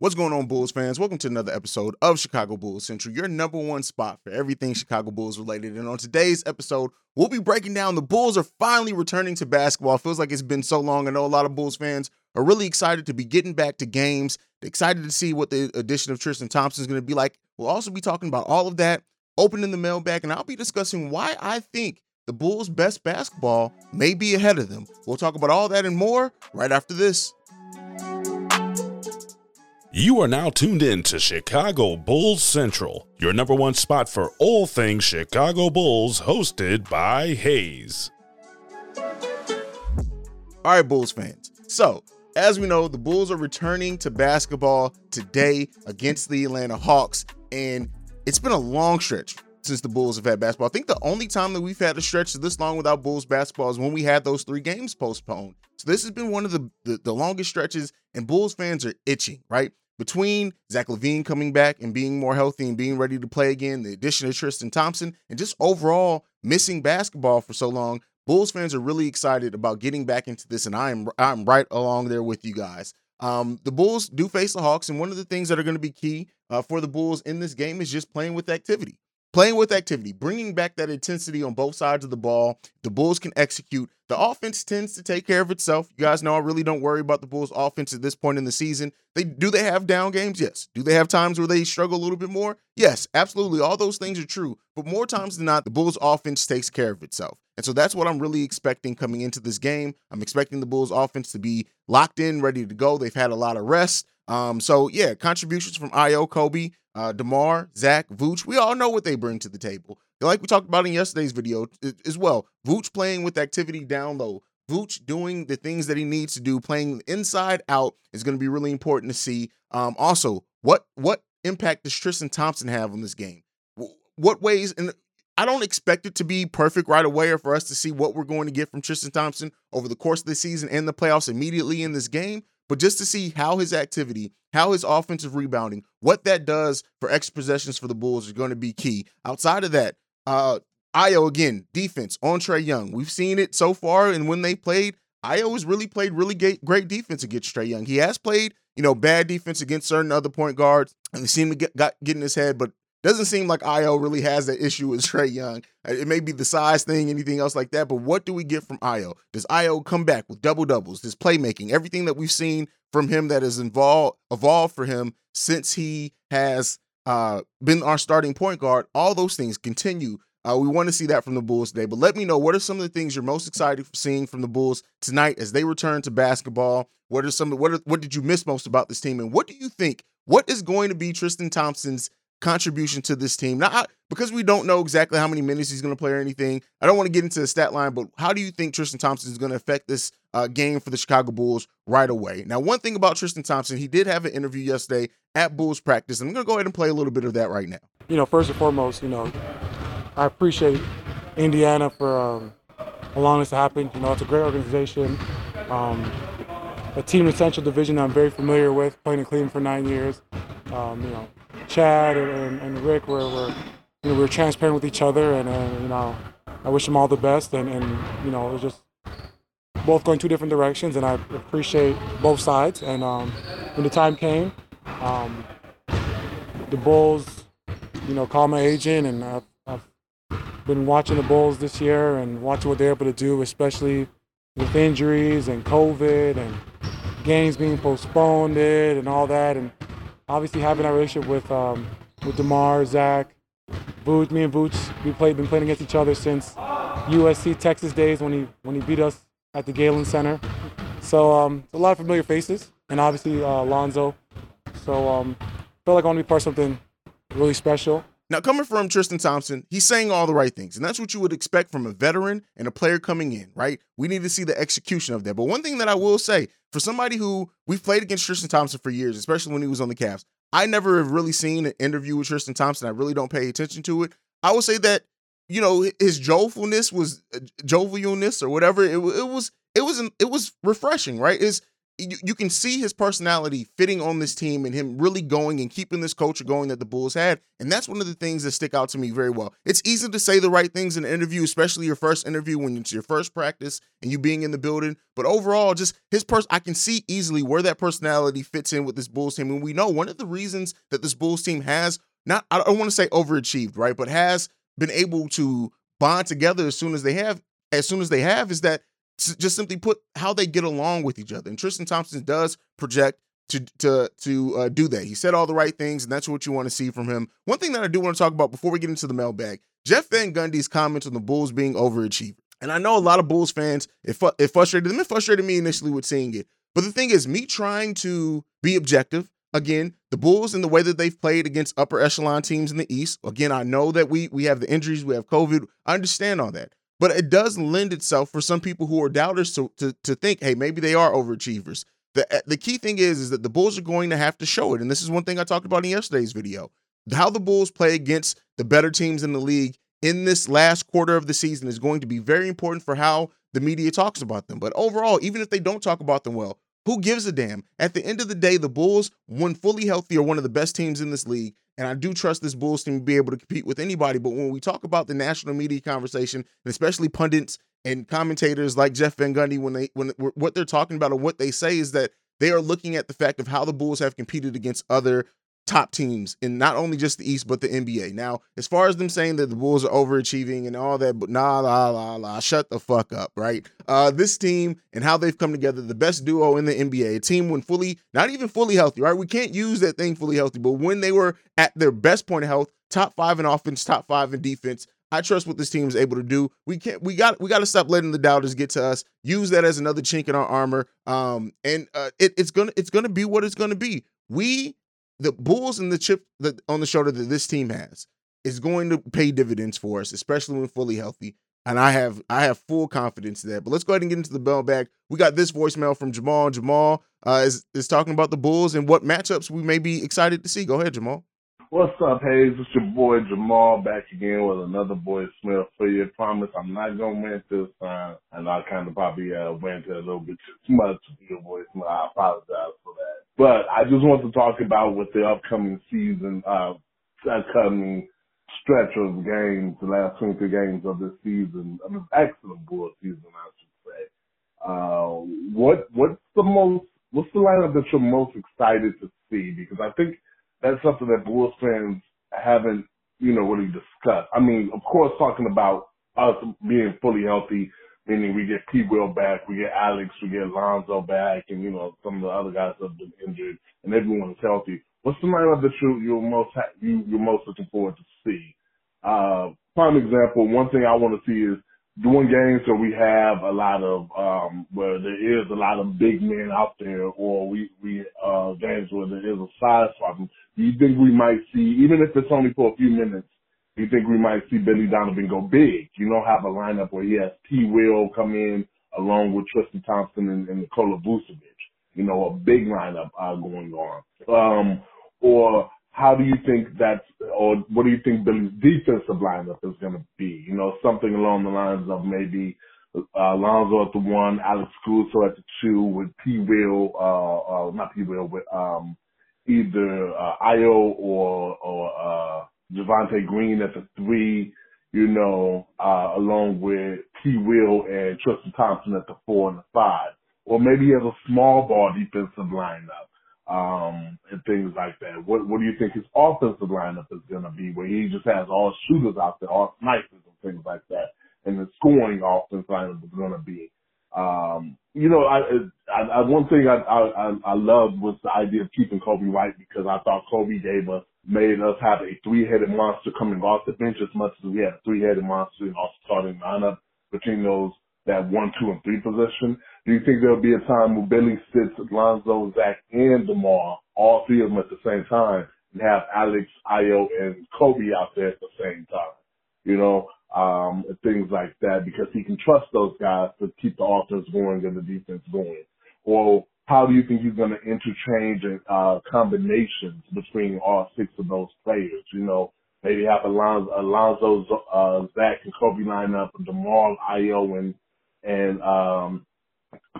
What's going on, Bulls fans? Welcome to another episode of Chicago Bulls Central, your number one spot for everything Chicago Bulls related. And on today's episode, we'll be breaking down the Bulls are finally returning to basketball. Feels like it's been so long. I know a lot of Bulls fans are really excited to be getting back to games, excited to see what the addition of Tristan Thompson is going to be like. We'll also be talking about all of that, opening the mailbag, and I'll be discussing why I think the Bulls' best basketball may be ahead of them. We'll talk about all that and more right after this. You are now tuned in to Chicago Bulls Central, your number one spot for all things Chicago Bulls, hosted by Hayes. All right, Bulls fans. So, as we know, the Bulls are returning to basketball today against the Atlanta Hawks, and it's been a long stretch since the Bulls have had basketball. I think the only time that we've had a stretch this long without Bulls basketball is when we had those three games postponed. So this has been one of the, the, the longest stretches, and Bulls fans are itching, right? Between Zach LaVine coming back and being more healthy and being ready to play again, the addition of Tristan Thompson, and just overall missing basketball for so long, Bulls fans are really excited about getting back into this, and I am I'm right along there with you guys. Um, the Bulls do face the Hawks, and one of the things that are going to be key uh, for the Bulls in this game is just playing with activity playing with activity, bringing back that intensity on both sides of the ball. The Bulls can execute. The offense tends to take care of itself. You guys know I really don't worry about the Bulls' offense at this point in the season. They do they have down games? Yes. Do they have times where they struggle a little bit more? Yes, absolutely. All those things are true. But more times than not, the Bulls' offense takes care of itself. And so that's what I'm really expecting coming into this game. I'm expecting the Bulls' offense to be locked in, ready to go. They've had a lot of rest. Um, so yeah, contributions from Ayo, Coby, uh, DeMar, Zach, Vooch, we all know what they bring to the table. Like we talked about in yesterday's video as well. Vooch playing with activity down low. Vooch doing the things that he needs to do, playing inside out is going to be really important to see. Um, also, what what impact does Tristan Thompson have on this game? What ways and I don't expect it to be perfect right away or for us to see what we're going to get from Tristan Thompson over the course of the season and the playoffs immediately in this game. But just to see how his activity, how his offensive rebounding, what that does for extra possessions for the Bulls is going to be key. Outside of that, uh, Ayo again, defense on Trae Young. We've seen it so far, and when they played, Ayo has really played really great defense against Trae Young. He has played, you know, bad defense against certain other point guards, and they seem to get got, get in his head. But doesn't seem like Ayo really has that issue with Trae Young. Uh, it may be the size thing, anything else like that. But what do we get from Ayo? Does Ayo come back with double doubles? This playmaking, everything that we've seen from him that has involved evolved for him since he has uh, been our starting point guard. All those things continue. Uh, we want to see that from the Bulls today. But let me know what are some of the things you're most excited for seeing from the Bulls tonight as they return to basketball. What are some? What are, what did you miss most about this team, and what do you think? What is going to be Tristan Thompson's contribution to this team. Now, I, because we don't know exactly how many minutes he's going to play or anything, I don't want to get into the stat line, but how do you think Tristan Thompson is going to affect this uh, game for the Chicago Bulls right away? Now, one thing about Tristan Thompson, he did have an interview yesterday at Bulls practice, and I'm going to go ahead and play a little bit of that right now. You know, first and foremost, you know, I appreciate Indiana for um, allowing this to happen. You know, it's a great organization. Um, a team in Central Division I'm very familiar with, playing in Cleveland for nine years. Um, you know, Chad and, and Rick were, were you know, we were transparent with each other, and uh, you know, I wish them all the best, and, and you know, it was just both going two different directions, and I appreciate both sides. And um, when the time came, um, the Bulls, you know, called my agent, and I've, I've been watching the Bulls this year and watching what they're able to do, especially with injuries and COVID and games being postponed and all that, and obviously having that relationship with um, with Demar, Zach, Vooch, me and Vooch, we played been playing against each other since USC Texas days when he when he beat us at the Galen Center. So um, a lot of familiar faces, and obviously uh, Lonzo. So um, feel like I want to be part of something really special. Now, coming from Tristan Thompson, he's saying all the right things, and that's what you would expect from a veteran and a player coming in, right? We need to see the execution of that. But one thing that I will say, for somebody who we've played against Tristan Thompson for years, especially when he was on the Cavs, I never have really seen an interview with Tristan Thompson. I really don't pay attention to it. I would say that you know his joyfulness was uh, jovialness or whatever. It, it was it was it was refreshing, right? Is you, you can see his personality fitting on this team and him really going and keeping this culture going that the Bulls had. And that's one of the things that stick out to me very well. It's easy to say the right things in an interview, especially your first interview when it's your first practice and you being in the building. But overall, just his person, I can see easily where that personality fits in with this Bulls team. And we know one of the reasons that this Bulls team has not, I don't want to say overachieved, right, but has been able to bond together as soon as they have, as soon as they have, is that just simply put how they get along with each other. And Tristan Thompson does project to to to uh, do that. He said all the right things, and that's what you want to see from him. One thing that I do want to talk about before we get into the mailbag: Jeff Van Gundy's comments on the Bulls being overachievers. And I know a lot of Bulls fans it, fu- it frustrated them. It frustrated me initially with seeing it. But the thing is, me trying to be objective. Again, the Bulls and the way that they've played against upper echelon teams in the East. Again, I know that we we have the injuries, we have COVID. I understand all that. But it does lend itself for some people who are doubters to, to, to think, hey, maybe they are overachievers. The, eh, the key thing is, is that the Bulls are going to have to show it. And this is one thing I talked about in yesterday's video. How the Bulls play against the better teams in the league in this last quarter of the season is going to be very important for how the media talks about them. But overall, even if they don't talk about them well, who gives a damn? At the end of the day, the Bulls, when fully healthy, are one of the best teams in this league. And I do trust this Bulls team to be able to compete with anybody. But when we talk about the national media conversation, and especially pundits and commentators like Jeff Van Gundy, when they when what they're talking about or what they say is that they are looking at the fact of how the Bulls have competed against other top teams in not only just the East but the NBA. Now, as far as them saying that the Bulls are overachieving and all that, but nah, la la la, shut the fuck up, right? Uh, this team and how they've come together, the best duo in the NBA, a team when fully, not even fully healthy, right? We can't use that thing fully healthy, but when they were at their best point of health, top five in offense, top five in defense. I trust what this team is able to do. We can't. We got. We got to stop letting the doubters get to us. Use that as another chink in our armor. Um, and uh, it, it's gonna. It's gonna be what it's gonna be. We the Bulls and the chip that on the shoulder that this team has is going to pay dividends for us, especially when fully healthy. And I have I have full confidence in that. But let's go ahead and get into the bell bag. We got this voicemail from Jamal. Jamal uh, is is talking about the Bulls and what matchups we may be excited to see. Go ahead, Jamal. What's up, Hayes? It's your boy Jamal back again with another voicemail for you. Promise I'm not gonna rant this time, and I kind of probably uh, went a little bit too much with your voicemail. I apologize for that. But I just want to talk about with the upcoming season, uh, upcoming stretch of games, the last 23 games of this season, of this excellent Bulls season, I should say. Uh, what, what's the most, what's the lineup that you're most excited to see? Because I think that's something that Bulls fans haven't, you know, really discussed. I mean, of course, talking about us being fully healthy meaning we get P. Will back, we get Alex, we get Lonzo back, and you know some of the other guys that have been injured, and everyone's healthy. What's the lineup that you you're most you you're most looking forward to see? Uh, prime example, one thing I want to see is doing games where we have a lot of um where there is a lot of big men out there, or we we uh games where there is a size problem. Do you think we might see, even if it's only for a few minutes? you think we might see Billy Donovan go big? You know, have a lineup where he has T. Will come in along with Tristan Thompson and, and Nikola Vucevic. You know, a big lineup uh, going on. Um, or how do you think that's, or what do you think Billy's defensive lineup is going to be? You know, something along the lines of maybe uh, at the one, Alex Caruso at the two, with P. Will, uh, uh, not P. Will, with um, either uh, Ayo or or uh, Javonte Green at the three, you know, uh, along with P. Will and Tristan Thompson at the four and the five. Or maybe he has a small ball defensive lineup, um, and things like that. What, what do you think his offensive lineup is going to be where he just has all shooters out there, all snipers and things like that? And the scoring offense lineup is going to be. Um, you know, I, I, I one thing I, I, I loved was the idea of keeping Coby White because I thought Coby gave us made us have a three-headed monster coming off the bench as much as we had a three-headed monster in our starting lineup between those that one, two, and three position. Do you think there'll be a time where Billy sits Lonzo, Zach, and DeMar, all three of them at the same time, and have Alex, Ayo, and Coby out there at the same time? You know, um, things like that because he can trust those guys to keep the offense going and the defense going. Or how do you think he's going to interchange uh, combinations between all six of those players? You know, maybe have Alonzo, Alonzo uh, Zach, and Coby line up, and DeMar, Ayo, and and um,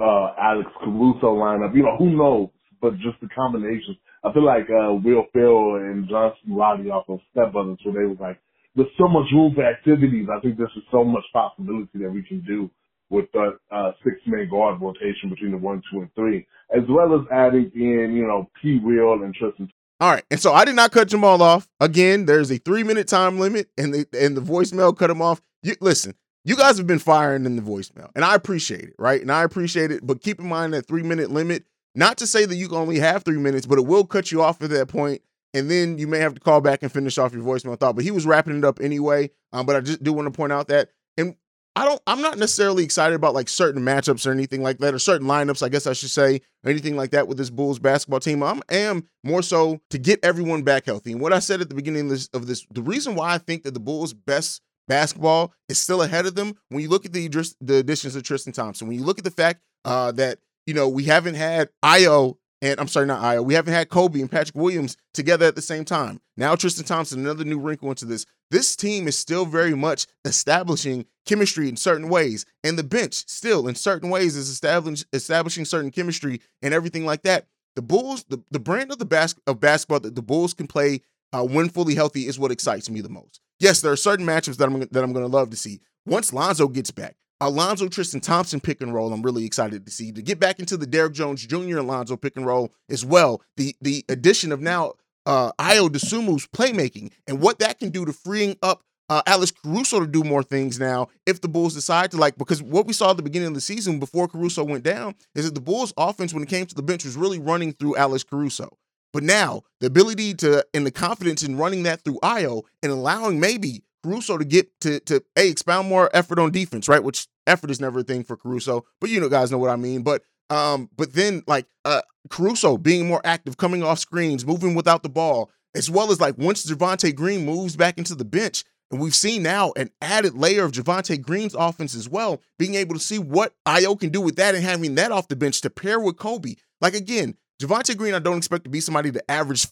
uh, Alex Caruso lineup. You know, who knows? But just the combinations. I feel like uh, Will Phil and Johnson Roddy off of Step Brothers, where they was like, there's so much room for activities. I think there's so much possibility that we can do with the uh, six man guard rotation between the one, two, and three, as well as adding in, you know, P. Will and Tristan. All right, and so I did not cut Jamal off. Again, there's a three minute time limit, and the and the voicemail cut him off. You, listen, you guys have been firing in the voicemail, and I appreciate it, right? And I appreciate it, but keep in mind that three minute limit. Not to say that you can only have three minutes, but it will cut you off at that point, and then you may have to call back and finish off your voicemail thought. But he was wrapping it up anyway. Um, but I just do want to point out that, and I don't. I'm not necessarily excited about like certain matchups or anything like that, or certain lineups. I guess I should say, or anything like that with this Bulls basketball team. I am more so to get everyone back healthy. And what I said at the beginning of this, of this, the reason why I think that the Bulls' best basketball is still ahead of them. When you look at the the additions of Tristan Thompson, when you look at the fact uh, that you know we haven't had Ayo and I'm sorry, not Ayo, We haven't had Coby and Patrick Williams together at the same time. Now Tristan Thompson, another new wrinkle into this. This team is still very much establishing chemistry in certain ways, and the bench still in certain ways is establishing establishing certain chemistry and everything like that. The Bulls, the, the brand of the bas- of basketball that the Bulls can play uh, when fully healthy is what excites me the most. Yes, there are certain matchups that I'm that I'm going to love to see. Once Lonzo gets back, Alonzo Tristan Thompson pick and roll, I'm really excited to see. To get back into the Derrick Jones Jr. Alonzo pick and roll as well. The the addition of now uh Ayo Dosunmu's playmaking and what that can do to freeing up uh, Alex Caruso to do more things now if the Bulls decide to like because what we saw at the beginning of the season before Caruso went down is that the Bulls offense when it came to the bench was really running through Alex Caruso. But now the ability to and the confidence in running that through Ayo and allowing maybe Caruso to get to to a expound more effort on defense, right? Which effort is never a thing for Caruso, but you know guys know what I mean. But um, but then like uh Caruso being more active, coming off screens, moving without the ball, as well as like once Javonte Green moves back into the bench, and we've seen now an added layer of Javonte Green's offense as well, being able to see what Ayo can do with that and having that off the bench to pair with Coby. Like again, Javonte Green, I don't expect to be somebody to average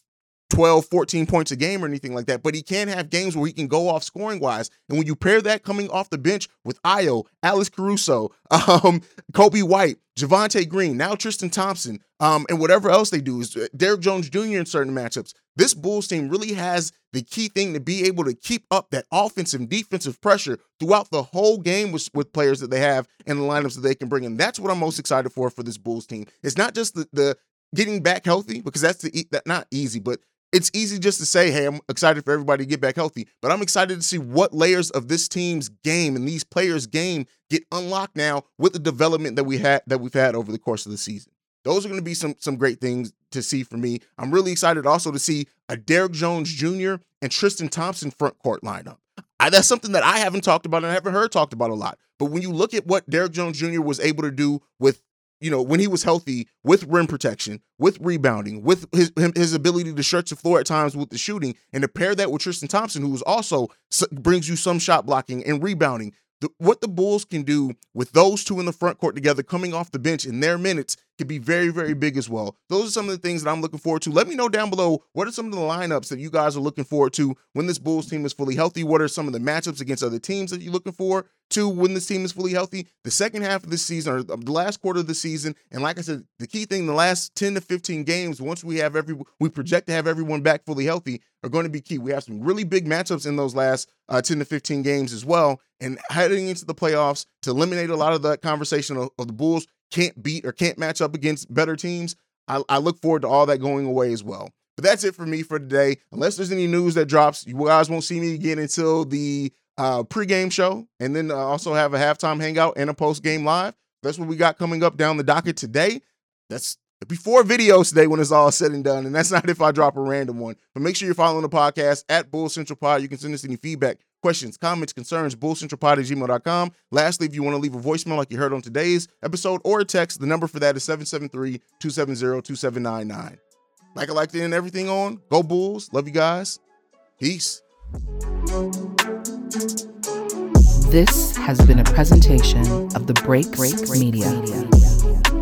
12, 14 points a game or anything like that, but he can have games where he can go off scoring wise. And when you pair that coming off the bench with Ayo, Alice Caruso, um, Coby White, Javonte Green, now Tristan Thompson, um, and whatever else they do is uh, Derrick Jones Jr. in certain matchups. This Bulls team really has the key thing to be able to keep up that offensive and defensive pressure throughout the whole game with, with players that they have and the lineups that they can bring in. That's what I'm most excited for for this Bulls team. It's not just the, the getting back healthy because that's the that not easy, but it's easy just to say, hey, I'm excited for everybody to get back healthy, but I'm excited to see what layers of this team's game and these players' game get unlocked now with the development that we had that we've had over the course of the season. Those are going to be some some great things to see for me. I'm really excited also to see a Derrick Jones Jr. and Tristan Thompson front court lineup. I, that's something that I haven't talked about and I haven't heard talked about a lot. But when you look at what Derrick Jones Jr. was able to do with you know, when he was healthy with rim protection, with rebounding, with his his ability to stretch the floor at times with the shooting, and to pair that with Tristan Thompson, who is also brings you some shot blocking and rebounding. The, what the Bulls can do with those two in the front court together, coming off the bench in their minutes, could be very, very big as well. Those are some of the things that I'm looking forward to. Let me know down below what are some of the lineups that you guys are looking forward to when this Bulls team is fully healthy. What are some of the matchups against other teams that you're looking for to when this team is fully healthy? The second half of the season or the last quarter of the season, and like I said, the key thing, the last 10 to 15 games, once we have every we project to have everyone back fully healthy, are going to be key. We have some really big matchups in those last uh, 10 to 15 games as well. And heading into the playoffs to eliminate a lot of that conversation of, of the Bulls can't beat or can't match up against better teams, I, I look forward to all that going away as well. But that's it for me for today. Unless there's any news that drops, you guys won't see me again until the uh, pregame show, and then uh, also have a halftime hangout and a post game live. That's what we got coming up down the docket today. That's before videos today when it's all said and done. And that's not if I drop a random one. But make sure you're following the podcast at Bull Central Pod. You can send us any feedback, questions, comments, concerns, bullcentralpod at gmail.com. Lastly, if you want to leave a voicemail like you heard on today's episode or a text, the number for that is 773 270 2799. Like I like to end everything on, go Bulls. Love you guys. Peace. This has been a presentation of the Break Break Media. Media.